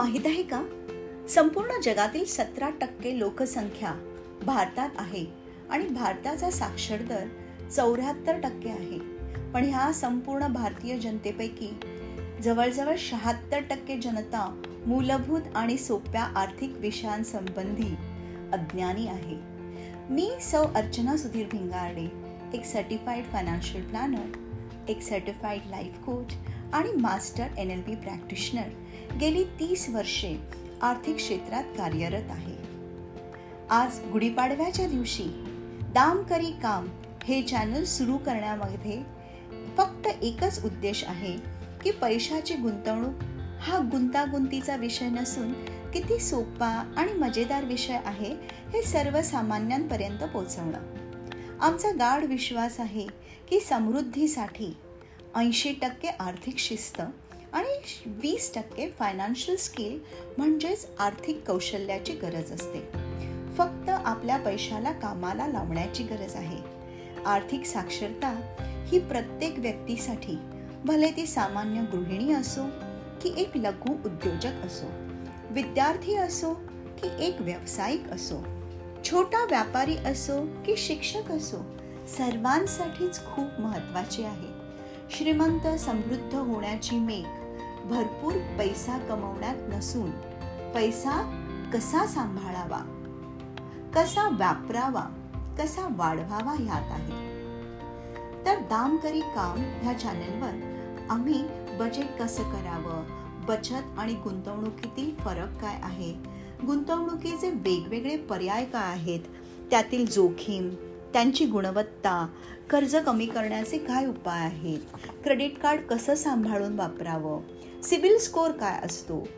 माहीत आहे का? संपूर्ण जगातील सतरा टक्के लोकसंख्या भारतात आहे आणि भारताचा साक्षर दर चौऱ्याहत्तर टक्के आहे. पण ह्या संपूर्ण भारतीय जनतेपैकी जवळजवळ शहात्तर टक्के जनता मूलभूत आणि सोप्या आर्थिक विषयांसंबंधी अज्ञानी आहे. मी सौ अर्चना सुधीर भिंगारडे एक सर्टिफाईड फायनान्शियल प्लॅनर एक सर्टिफाईड लाईफ कोच आणि master N L B practitioner गेली तीस वर्षे आर्थिक क्षेत्रात कार्यरत आहे. आज गुढीपाडव्याच्या दिवशी दाम करी काम हे चॅनल सुरू करण्यामध्ये फक्त एकच उद्देश आहे की पैशाची गुंतवणूक हा गुंतागुंतीचा विषय नसून किती सोपा आणि मजेदार विषय आहे हे सर्वसामान्यांपर्यंत पोचवणं आमचा गाढ विश्वास आहे की समृद्धीसाठी ऐंशी टक्के आर्थिक शिस्त आणि वीस टक्के फायनान्शियल स्किल म्हणजेच आर्थिक कौशल्याची गरज असते. फक्त आपल्या पैशाला कामाला लावण्याची गरज आहे. आर्थिक साक्षरता ही प्रत्येक व्यक्तीसाठी भले ती सामान्य गृहिणी असो की एक लघु उद्योजक असो विद्यार्थी असो की एक व्यावसायिक असो छोटा व्यापारी असो की शिक्षक असो सर्वांसाठीच खूप महत्त्वाचे आहे. श्रीमंत समृद्ध होण्याची मेघ भरपूर पैसा कमवण्यात नसून पैसा कसा सांभाळावा? कसा वापरावा? कसा वाढवावा ह्यात आहे. तर दाम करी काम ह्या चॅनेलवर आम्ही बजेट कसं करावं? बचत आणि गुंतवणुकीतील फरक काय आहे? गुंतवणुकीचे वेगवेगळे पर्याय काय आहेत? त्यातील जोखीम त्यांची गुणवत्ता कर्ज कमी करण्याचे काय उपाय आहेत? क्रेडिट कार्ड कसं सांभाळून वापरावं? सिबिल स्कोअर काय असतो?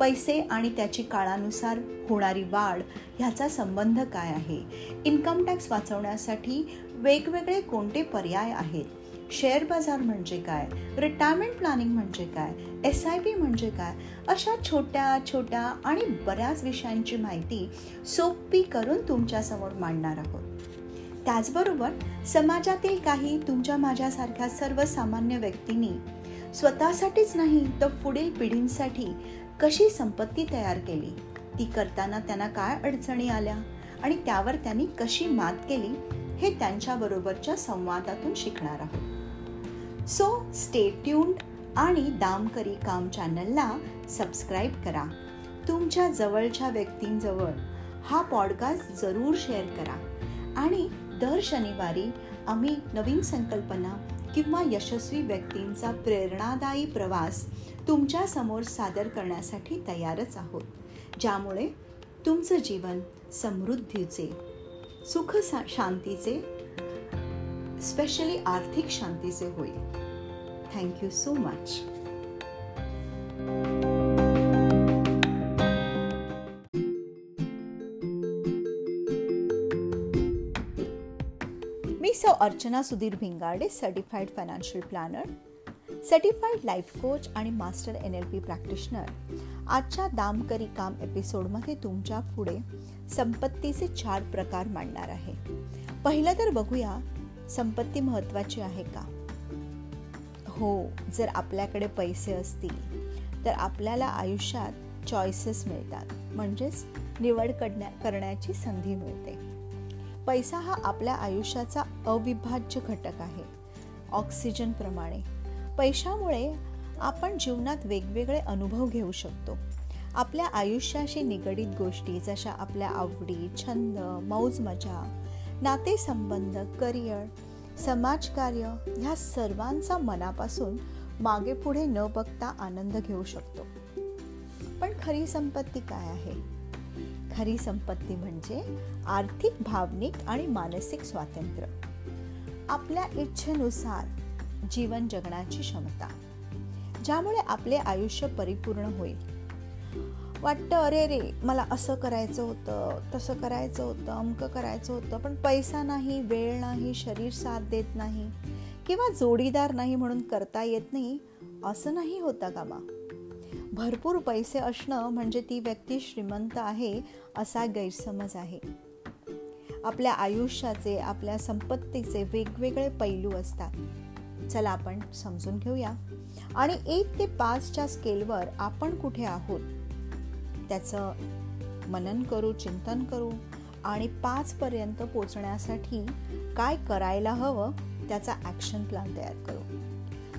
पैसे आणि त्याची काळानुसार होणारी वाढ ह्याचा संबंध काय आहे? इन्कम टॅक्स वाचवण्यासाठी वेगवेगळे कोणते पर्याय आहेत? शेअर बाजार म्हणजे काय? रिटायरमेंट प्लॅनिंग म्हणजे काय? एस आय पी म्हणजे काय? अशा छोट्या छोट्या आणि बऱ्याच विषयांची माहिती सोपी करून तुमच्यासमोर मांडणार आहोत. त्याचबरोबर समाजातील काही तुमच्या माझ्यासारख्या सर्वसामान्य व्यक्तींनी स्वतःसाठीच नाही तर पुढील पिढींसाठी कशी संपत्ती तयार केली? ती करताना त्यांना काय अडचणी आल्या? आणि त्यावर त्यांनी कशी मात केली? हे त्यांच्याबरोबरच्या संवादातून शिकणार आहोत. सो स्टे ट्यून्ड आणि दामकरी काम चॅनलला सबस्क्राईब करा. तुमच्या जवळच्या व्यक्तींजवळ हा पॉडकास्ट जरूर शेअर करा. आणि दर शनिवारी आम्ही नवीन संकल्पना किंवा यशस्वी व्यक्तींचा प्रेरणादायी प्रवास तुमच्यासमोर सादर करण्यासाठी तयारच आहोत. ज्यामुळे तुमचं जीवन समृद्धीचे सुख शांतीचे स्पेशली आर्थिक शांतीचे होईल. थँक्यू सो मच मी Sau Archana Sudhir Bhingade certified financial planner certified life coach आणि master N L P practitioner आजच्या दामकरी काम एपिसोडमध्ये तुमच्यापुढे संपत्तीचे चार प्रकार मांडणार आहे. पहिलं तर बघूया संपत्ती महत्वाची आहे का? हो जर आपल्याकडे पैसे असतील तर आपल्याला आयुष्यात चॉईसेस मिळतात. म्हणजेच निवड करण्या करण्याची संधी मिळते. पैसा हा आपल्या आयुष्याचा अविभाज्य घटक आहे. ऑक्सिजनप्रमाणे पैशामुळे आपण जीवनात वेगवेगळे अनुभव घेऊ शकतो. आपल्या आयुष्याशी निगडीत गोष्टी जशा आपल्या आवडी छंद मौज मजा नातेसंबंध करिअर समाजकार्य ह्या सर्वांचा मनापासून मागे पुढे न बघता आनंद घेऊ शकतो. पण खरी संपत्ती काय आहे? खरी संपत्ती म्हणजे आर्थिक भावनिक आणि मानसिक स्वातंत्र्य. आपल्या इच्छेनुसार जीवन जगण्याची क्षमता ज्यामुळे आपले आयुष्य परिपूर्ण होईल. वाटतं अरे रे मला असं करायचं होतं तसं करायचं होतं अमकं करायचं होतं पण पैसा नाही वेळ नाही शरीर साथ देत नाही किंवा जोडीदार नाही म्हणून करता येत नाही असं नाही होता कामा. भरपूर पैसे असणं म्हणजे ती व्यक्ती श्रीमंत आहे असा गैरसमज आहे. आपल्या आयुष्याचे आपल्या संपत्तीचे वेगवेगळे पैलू असतात. चला आपण समजून घेऊया. आणि एक ते पाचच्या स्केलवर आपण कुठे आहोत? त्याचं मनन करू चिंतन करू आणि पाचपर्यंत पोचण्यासाठी काय करायला हवं त्याचा ॲक्शन प्लॅन तयार करू.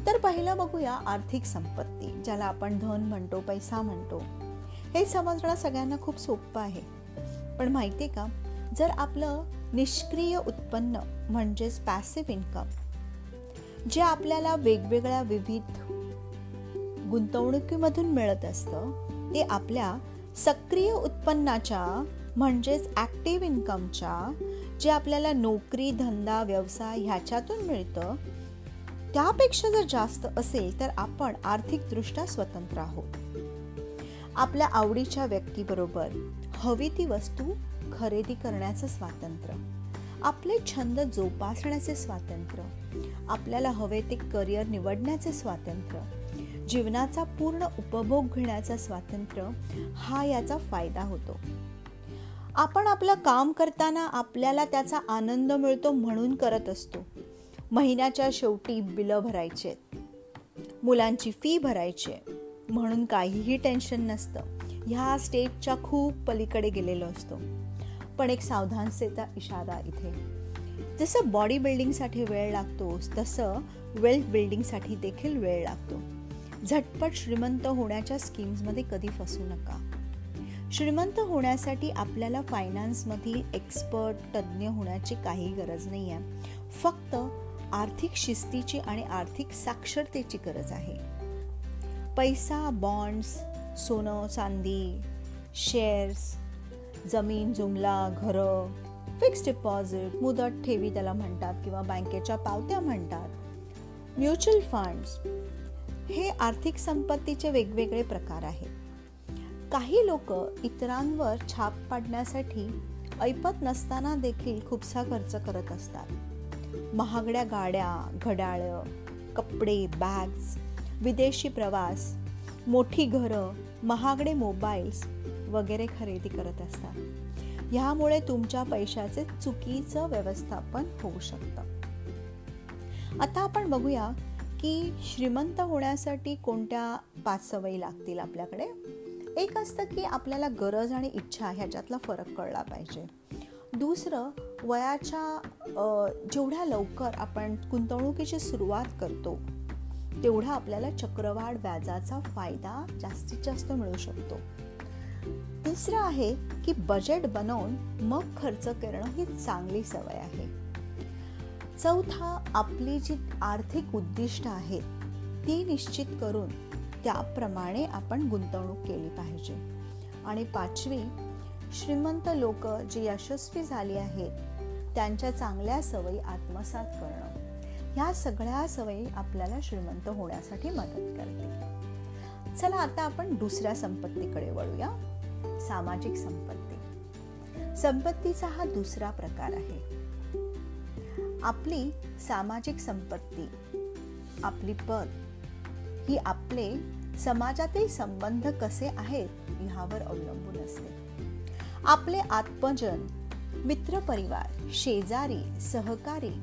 तर पहिलं बघूया आर्थिक संपत्ती ज्याला आपण धन म्हणतो पैसा म्हणतो. हे समजणं सगळ्यांना खूप सोपं आहे. पण माहिती आहे का? जर आपलं निष्क्रिय उत्पन्न म्हणजेच पॅसिव्ह इन्कम जे आपल्याला वेगवेगळ्या विविध गुंतवणुकीमधून मिळत असतं ते आपल्या सक्रिय उत्पन्नाच्या म्हणजेच ॲक्टिव्ह इन्कमच्या जे आपल्याला नोकरी धंदा व्यवसाय ह्याच्यातून मिळतं त्यापेक्षा जर जास्त असेल तर आपण आर्थिकदृष्ट्या स्वतंत्र आहोत. आपल्या आवडीच्या व्यक्तीबरोबर हवी ती वस्तू खरेदी करण्याचं स्वातंत्र्य आपले छंद जोपासण्याचे स्वातंत्र्य आपल्याला हवे ते करिअर निवडण्याचे स्वातंत्र्य जीवनाचा पूर्ण उपभोग घेण्याचा स्वातंत्र्य हा याचा फायदा होतो. आपण आपलं काम करताना आपल्याला त्याचा आनंद मिळतो म्हणून करत असतो. महिन्याच्या शेवटी बिलं भरायचे मुलांची फी भरायची म्हणून काहीही टेन्शन नसतं. ह्या स्टेजच्या खूप पलीकडे गेलेलो असतो. पण एक सावधानतेचा इशारा इथे. जसं बॉडी बिल्डिंगसाठी वेळ लागतो तसं वेल्थ बिल्डिंगसाठी देखील वेळ लागतो. झटपट श्रीमंत होण्याच्या स्कीम्समध्ये कधी फसू नका. श्रीमंत होण्यासाठी आपल्याला फायनान्समधील एक्सपर्ट तज्ज्ञ होण्याची काही गरज नाही आहे फक्त आर्थिक शिस्तीची आणि आर्थिक साक्षरतेची गरज आहे. पैसा बॉन्ड्स सोनं चांदी शेअर्स जमीन जुमला घरं फिक्स डिपॉझिट मुदत ठेवी त्याला म्हणतात किंवा बँकेच्या पावत्या म्हणतात. म्युच्युअल फंड्स हे आर्थिक संपत्तीचे वेगवेगळे प्रकार आहेत. काही लोक इतरांवर छाप पाडण्यासाठी ऐपत नसताना देखील खूपसा खर्च करत असतात. महागड्या गाड्या घड्याळ कपडे बॅग्स विदेशी प्रवास मोठी घरं महागडे मोबाईल्स वगैरे खरेदी करत असतात. ह्यामुळे तुमच्या पैशाचे चुकीचं व्यवस्थापन होऊ शकतं. आता आपण बघूया की श्रीमंत होण्यासाठी कोणत्या पाच सवयी लागतील आपल्याकडे? एक असतं की आपल्याला गरज आणि इच्छा ह्याच्यातला फरक कळला पाहिजे. दुसरं वयाच्या जेवढ्या लवकर आपण गुंतवणुकीची सुरुवात करतो तेवढा आपल्याला चक्रवाढ व्याजाचा फायदा जास्तीत जास्त मिळू शकतो. तिसरं आहे की बजेट बनवून मग खर्च करणं ही चांगली सवय आहे. चौथा आपली जी आर्थिक उद्दिष्ट आहेत ती निश्चित करून त्याप्रमाणे आपण गुंतवणूक केली पाहिजे. आणि पाचवी श्रीमंत लोक जे यशस्वी झाली आहेत त्यांच्या चांगल्या सवयी आत्मसात करणं. ह्या सगळ्या सवयी आपल्याला श्रीमंत होण्यासाठी मदत करते चला आता आपण दुसऱ्या संपत्तीकडे वळूया. सामाजिक संपत्ती. संपत्तीचा हा दुसरा प्रकार आहे. आपली सामाजिक संपत्ती आपली पद ही आपले समाजातील संबंध कसे आहेत ह्यावर अवलंबून असते. आपले आत्मजन मित्रपरिवार शेजारी सहकारी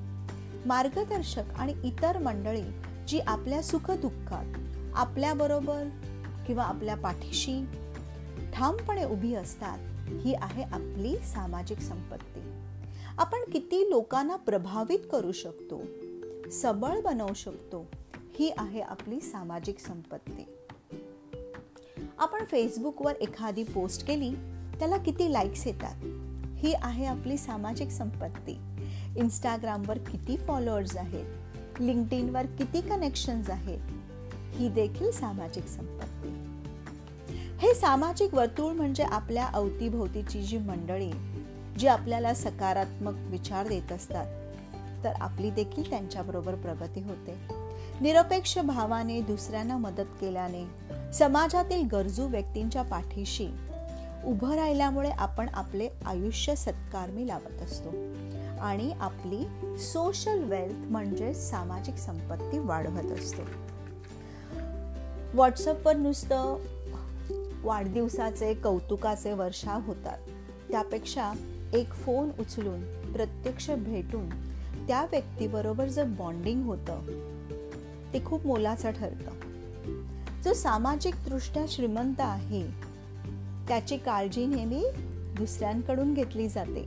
मार्गदर्शक आणि इतर मंडळी जी आपल्या सुखदुःखात आपल्याबरोबर किंवा आपल्या पाठीशी ठामपणे उभी असतात ही आहे आपली सामाजिक संपत्ती. आपण किती लोकांना प्रभावित करू शकतो सबळ बनवू शकतो ही आहे आपली सामाजिक संपत्ती. आपण फेसबुकवर एखादी पोस्ट केली त्याला किती लाईक्स येतात ही आहे आपली सामाजिक संपत्ती. इंस्टाग्रामवर किती फॉलोअर्स आहेत लिंकडिनवर किती कनेक्शन्स आहेत ही देखील सामाजिक संपत्ती. हे सामाजिक वर्तुळ म्हणजे आपल्या अवतीभोवतीची जी मंडळी जे आपल्याला सकारात्मक विचार देत असतात तर आपली देखील त्यांच्याबरोबर प्रगती होते. निरपेक्ष भावाने दुसऱ्यांना मदत केल्याने समाजातील गरजू व्यक्तींच्या पाठीशी उभं राहिल्यामुळे आपण आपले आयुष्य सत्कारमी लावत असतो आणि आपली सोशल वेल्थ म्हणजे सामाजिक संपत्ती वाढवत असतो. व्हॉट्सअपवर नुसतं वाढदिवसाचे कौतुकाचे वर्षाव होतात. त्यापेक्षा एक फोन उचलून प्रत्यक्ष भेटून त्या व्यक्तीबरोबर जर बॉन्डिंग होतं ते खूप मोलाचं ठरतं. जो सामाजिकदृष्ट्या श्रीमंत आहे त्याची काळजी नेहमी दुसऱ्यांकडून घेतली जाते.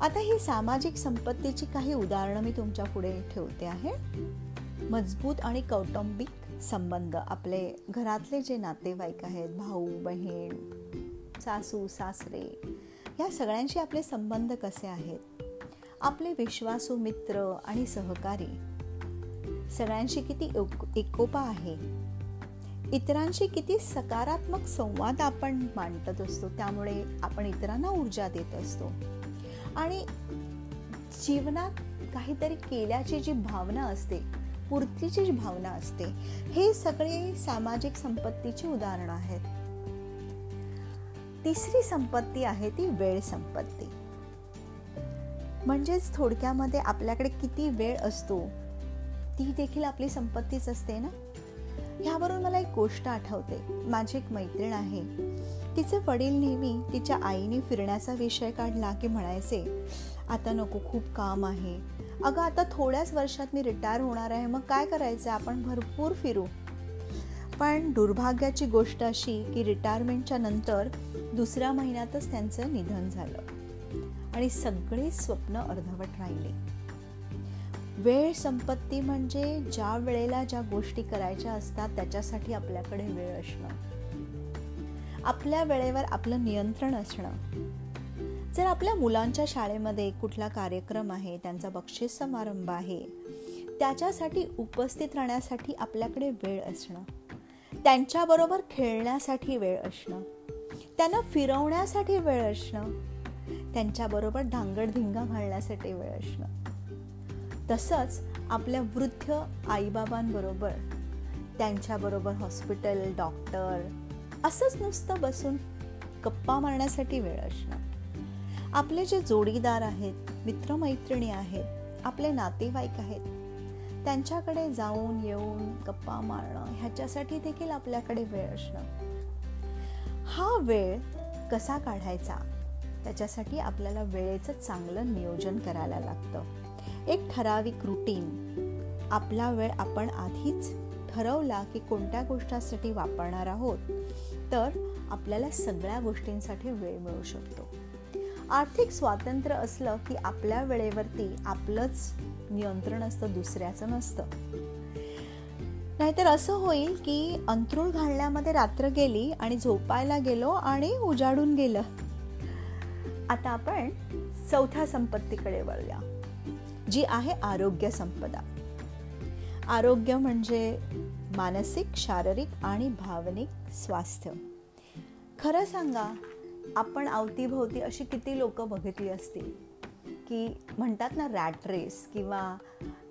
आता ही सामाजिक संपत्तीची काही उदाहरणं मी तुमच्यापुढे ठेवते आहे. मजबूत आणि कौटुंबिक संबंध. आपले घरातले जे नातेवाईक आहेत भाऊ बहीण सासू सासरे या सगळ्यांशी आपले संबंध कसे आहेत? आपले विश्वासू मित्र आणि सहकारी सगळ्यांशी किती एकोपा आहे? इतरांशी किती सकारात्मक संवाद आपण मांडत असतो त्यामुळे आपण इतरांना ऊर्जा देत असतो. आणि जीवनात काहीतरी केल्याची जी भावना असते पूर्तीची जी भावना असते हे सगळे सामाजिक संपत्तीची उदाहरणं आहेत. तिसरी संपत्ती आहे ती वेळ संपत्ती. म्हणजेच थोडक्यामध्ये आपल्याकडे किती वेळ असतो ती देखील आपली संपत्तीच असते ना? ह्यावरून मला एक गोष्ट आठवते. माझी एक मैत्रीण आहे. तिचे वडील नेहमी तिच्या आईने फिरण्याचा विषय काढला की म्हणायचे आता नको खूप काम आहे. अगं आता थोड्याच वर्षात मी रिटायर होणार आहे. मग काय करायचं आपण भरपूर फिरू. पण दुर्भाग्याची गोष्ट अशी की रिटायरमेंटच्या नंतर दुसऱ्या महिन्यातच त्यांचं निधन झालं. आणि सगळे स्वप्न अर्धवट राहिले. वेळ संपत्ती म्हणजे ज्या वेळेला ज्या गोष्टी करायच्या असतात त्याच्यासाठी आपल्याकडे वेळ असणं. आपल्या वेळेवर आपलं नियंत्रण असणं. जर आपल्या मुलांच्या शाळेमध्ये कुठला कार्यक्रम आहे त्यांचा बक्षीस समारंभ आहे त्याच्यासाठी उपस्थित राहण्यासाठी आपल्याकडे वेळ असणं. त्यांच्याबरोबर खेळण्यासाठी वेळ असणं त्यांना फिरवण्यासाठी वेळ असणं त्यांच्याबरोबर धांगडधिंगा घालण्यासाठी वेळ असणं. तसंच आपल्या वृद्ध आईबाबांबरोबर त्यांच्याबरोबर हॉस्पिटल डॉक्टर असंच नुसतं बसून गप्पा मारण्यासाठी वेळ असणं. आपले जे जोडीदार आहेत मित्रमैत्रिणी आहेत आपले नातेवाईक आहेत त्यांच्याकडे जाऊन येऊन गप्पा मारणं ह्याच्यासाठी देखील आपल्याकडे वेळ असणं. हा वेळ कसा काढायचा? त्याच्यासाठी आपल्याला वेळेचं चांगलं नियोजन करायला लागतं. एक ठराविक रुटीन आपला वेळ आपण आधीच ठरवला की कोणत्या गोष्टीसाठी वापरणार आहोत तर आपल्याला सगळ्या गोष्टींसाठी वेळ मिळू शकतो. आर्थिक स्वातंत्र्य असलं की आपल्या वेळेवरती आपलंच नियंत्रण असतं दुसऱ्याचं नसतं. नाहीतर असं होईल की अंतरुळ घालण्यामध्ये रात्र गेली आणि झोपायला गेलो आणि उजाडून गेलं. आता आपण चौथ्या संपत्तीकडे वळूया जी आहे आरोग्य संपदा. आरोग्य म्हणजे मानसिक शारीरिक आणि भावनिक स्वास्थ्य. खरं सांगा आपण अवतीभोवती अशी किती लोक बघितली असतील की म्हणतात ना रॅट रेस किंवा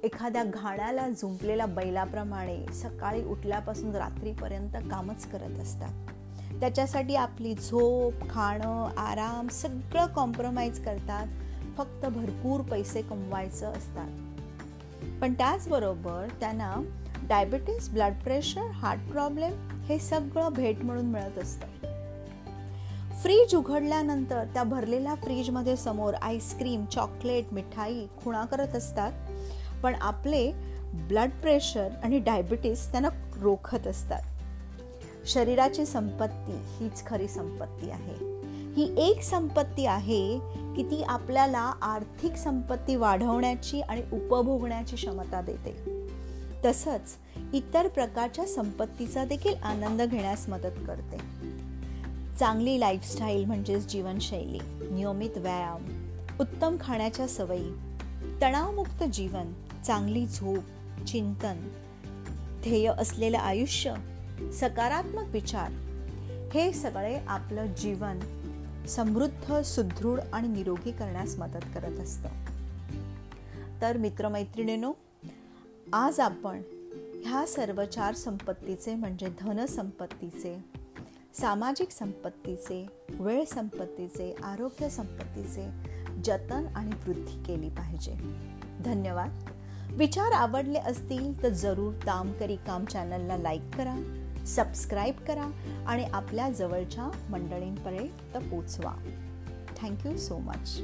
एखाद्या घाण्याला झुंपलेल्या बैलाप्रमाणे सकाळी उठल्यापासून रात्रीपर्यंत कामच करत असतात. त्याच्यासाठी आपली झोप खाणं आराम सगळं कॉम्प्रोमाइज करतात. फक्त भरपूर पैसे कमवायचं असतात. पण त्याचबरोबर त्यांना diabetes blood pressure heart problem हे सगळं भेट म्हणून मिळत असतं. फ्रीज उघडल्यानंतर त्या भरलेल्या फ्रीजमध्ये समोर आईस्क्रीम चॉकलेट मिठाई खुणा करत असतात. पण आपले ब्लड प्रेशर आणि डायबिटीस त्यांना रोखत असतात. शरीराची संपत्ती हीच खरी संपत्ती आहे. ही एक संपत्ती आहे की ती आपल्याला आर्थिक संपत्ती वाढवण्याची आणि उपभोगण्याची क्षमता देते. तसंच इतर प्रकारच्या संपत्तीचा देखील आनंद घेण्यास मदत करते. चांगली लाईफस्टाईल म्हणजेच जीवनशैली नियमित व्यायाम उत्तम खाण्याच्या सवयी तणावमुक्त जीवन चांगली झोप चिंतन ध्येय असलेलं आयुष्य सकारात्मक विचार हे सगळे आपलं जीवन समृद्ध सुदृढ आणि निरोगी करण्यास मदत करत असतं. तर मित्रमैत्रिणीनो आज आपण ह्या सर्व चार संपत्तीचे म्हणजे धनसंपत्तीचे सामाजिक संपत्तीचे वेळ संपत्तीचे आरोग्य संपत्तीचे जतन आणि वृद्धी केली पाहिजे. धन्यवाद. विचार आवडले असतील तर जरूर दाम करी काम चॅनलला लाईक करा सबस्क्राईब करा आणि आपल्या जवळच्या मंडळींपर्यंत पोचवा. Thank you so much.